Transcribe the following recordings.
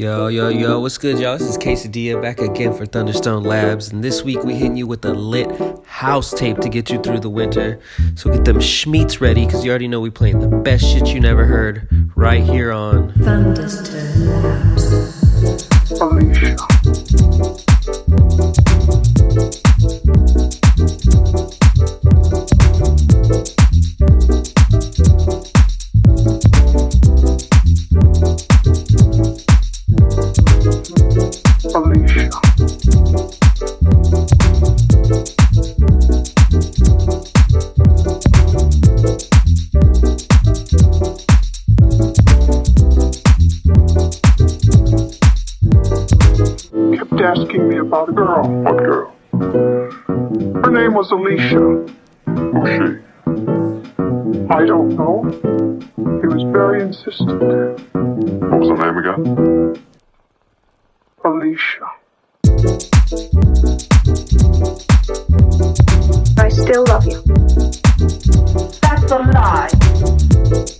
Yo, yo, yo, what's good, y'all? This is K-Sadilla back again for Thunderstone Labs, and this week we hitting you with a lit house tape to get you through the winter. So get them schmeats ready, because you already know we playing the best shit you never heard right here on Thunderstone Labs. Her name Alicia. Who's she? I don't know. He was very insistent. What was her name again? Alicia. I still love you. That's a lie.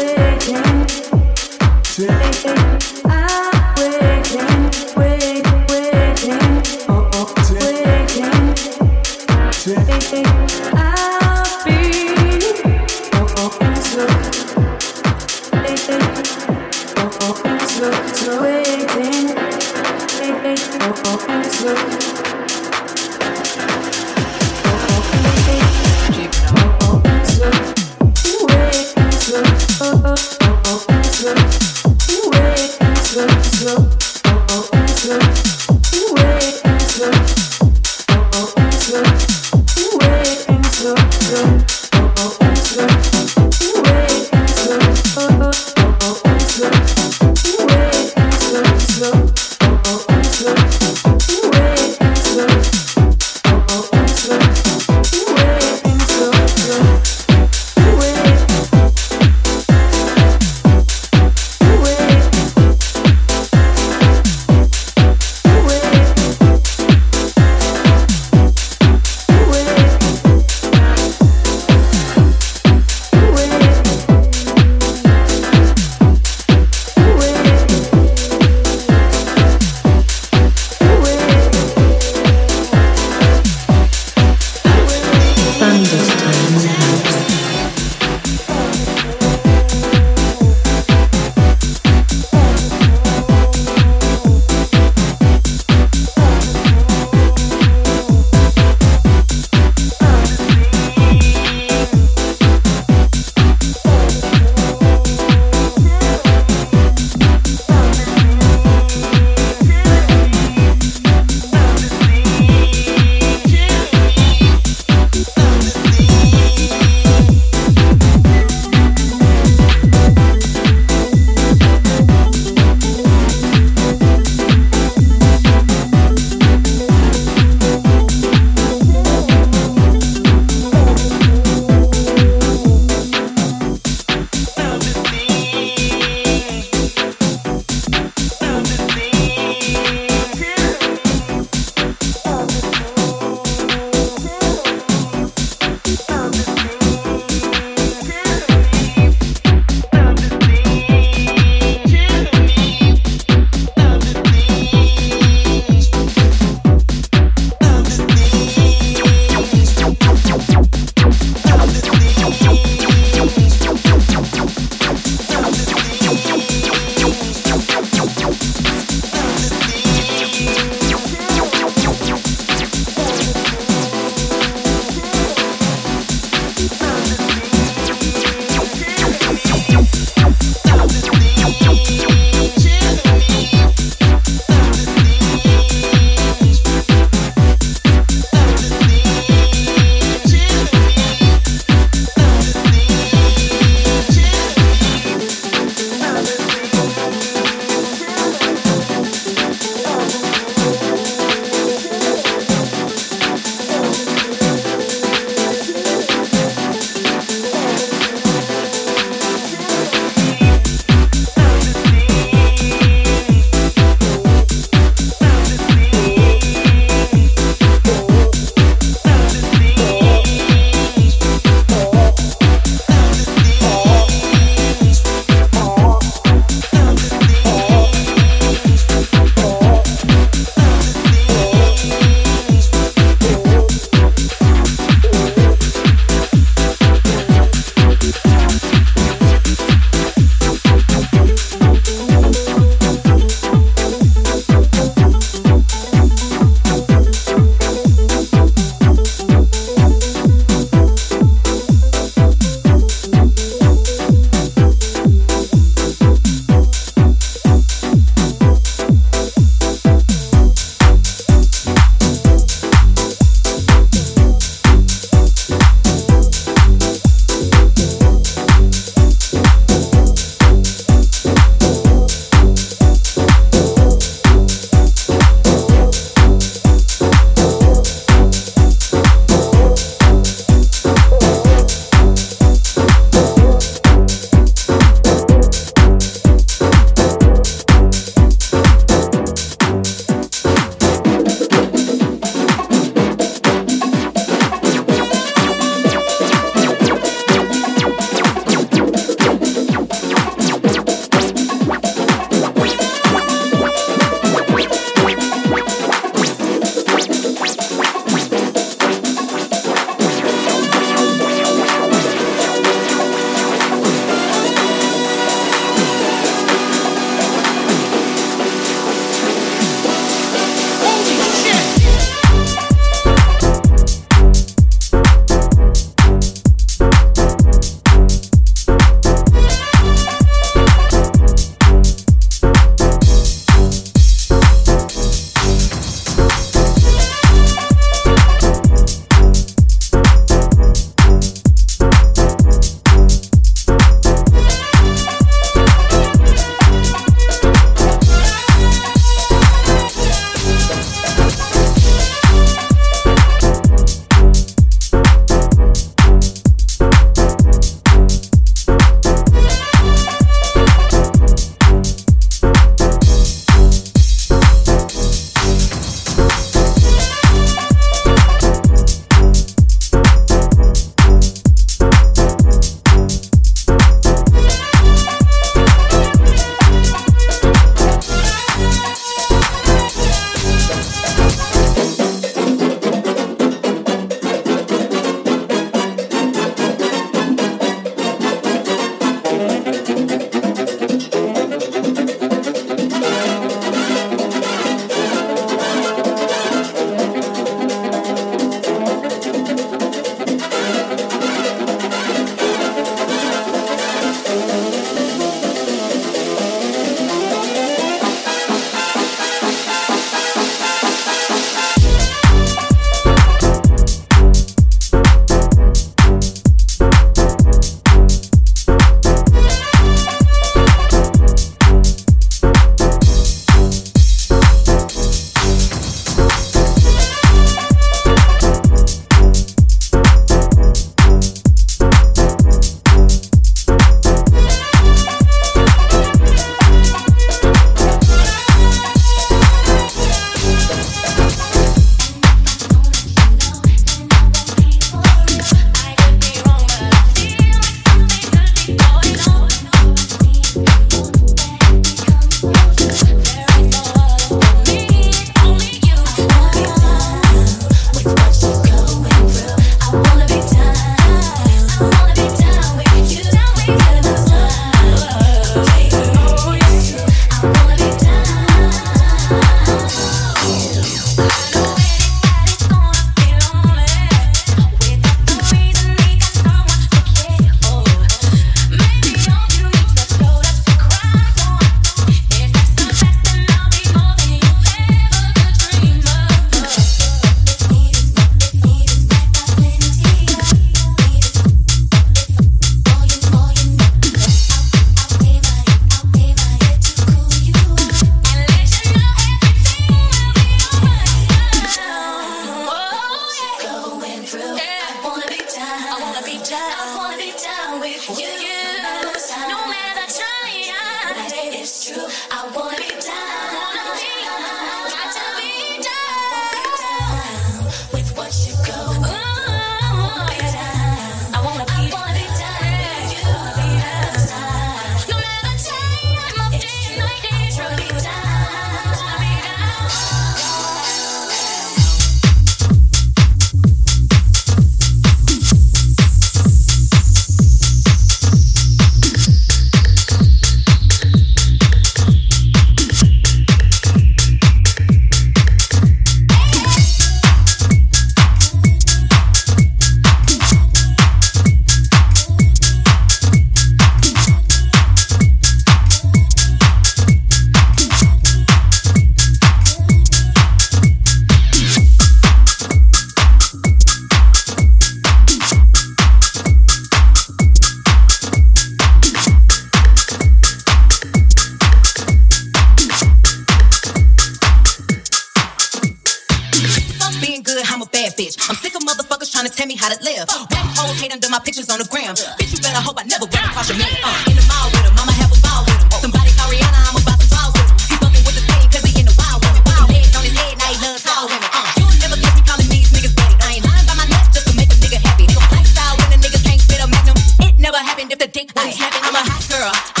I'm a bad bitch. I'm sick of motherfuckers trying to tell me how to live. Whack hoes hate under my pictures on the gram. Bitch, you better hope I never run across your man. Uh, in the mall with him, I'ma have a ball with him. Somebody call Rihanna, I'm about to fall with him. He fucking with the state cause he in the wild with women. Wild legs on his head, now he loves tall women. Uh, you'll never catch me calling these niggas daddy. I ain't lying by my nuts just to make a nigga happy. Nigga lifestyle when a nigga can't fit a magnum. It never happened if the dick was happy. I'm a hot girl. I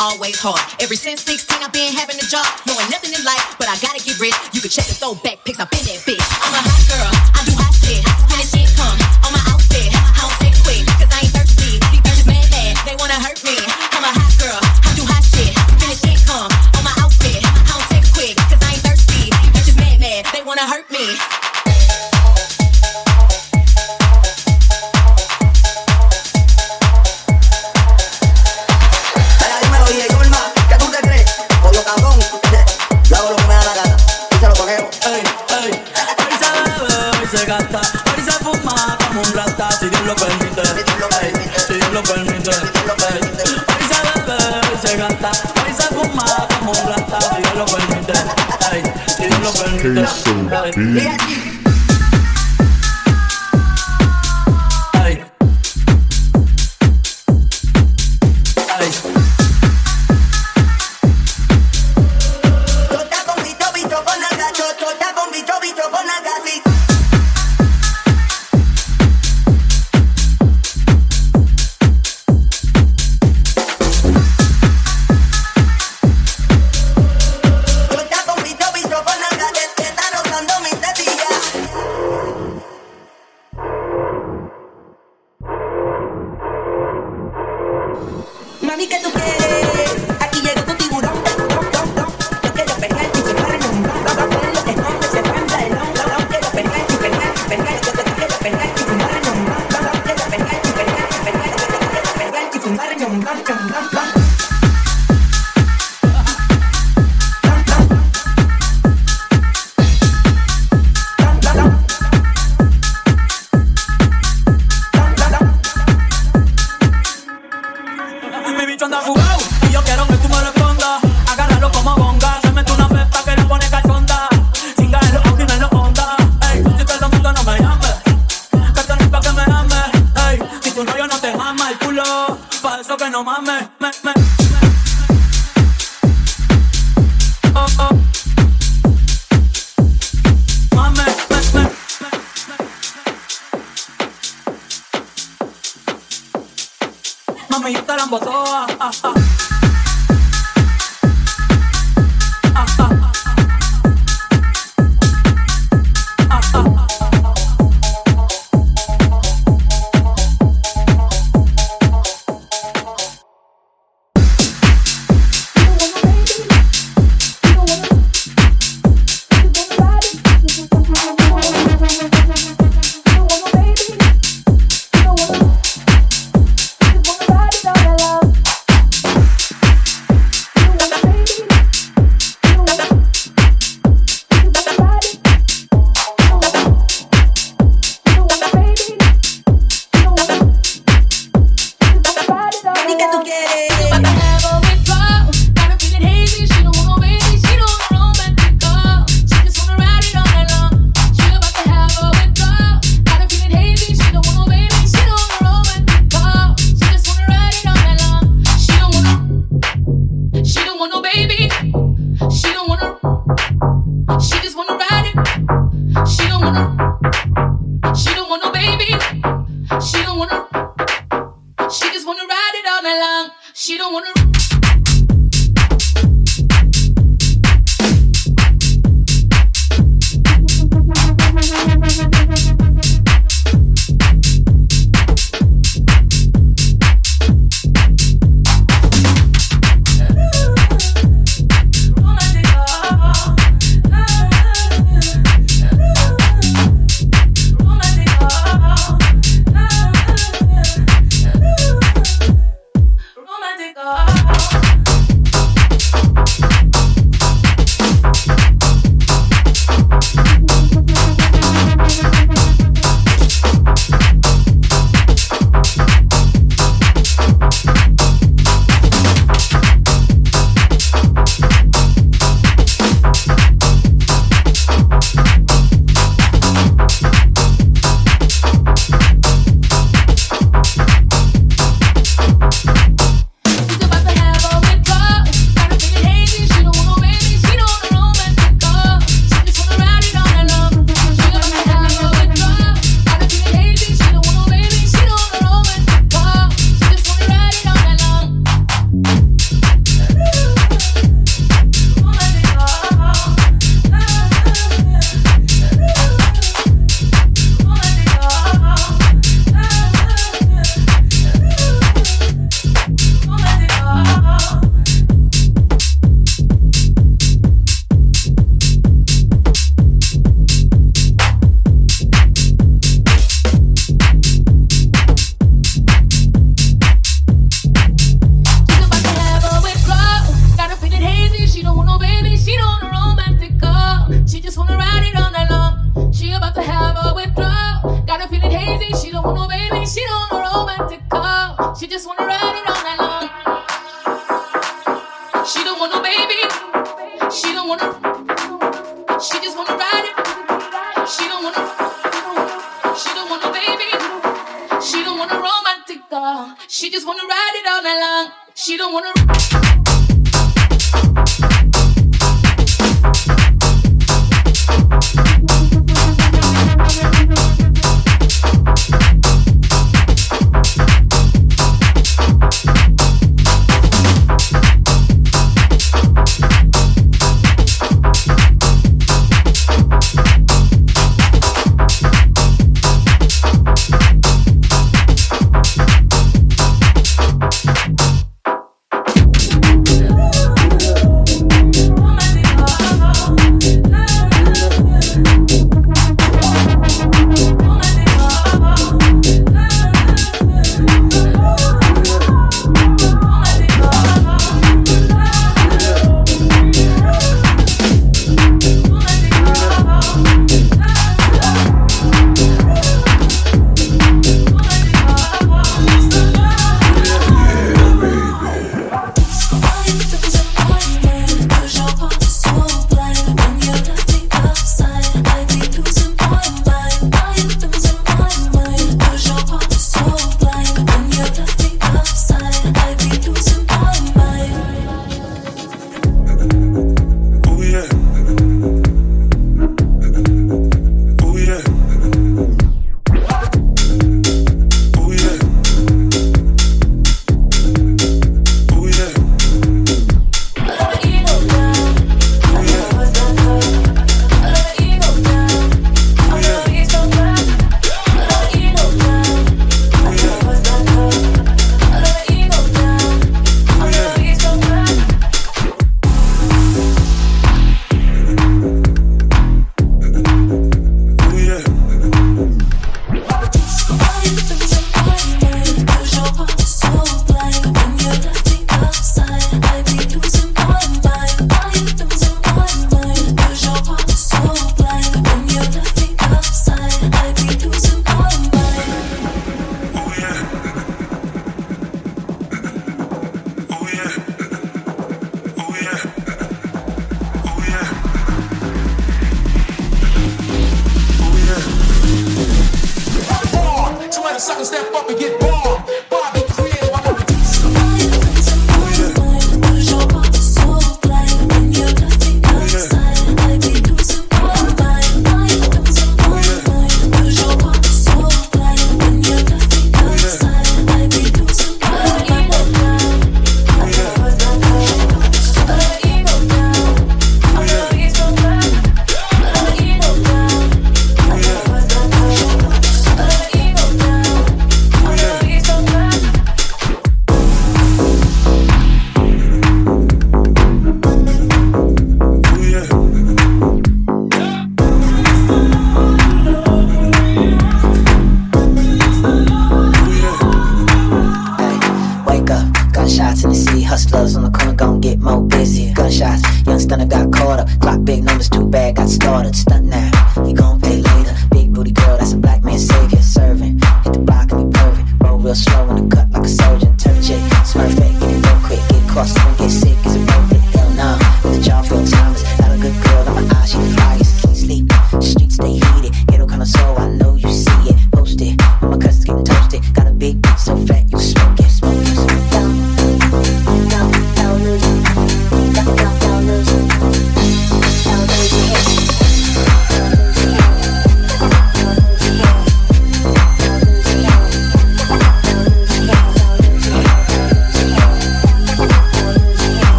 always hard. Ever since 16, I've been having a job, knowing nothing in life, but I gotta get rich. You can check the throwback pics, I've been that bitch. se gasta. Hoy se fuma como un rata, si Dios lo permite. Si Dios lo permite. Se bebe, se se fuma como un rata, si Dios lo permite. Si Dios lo permite.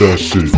That shit.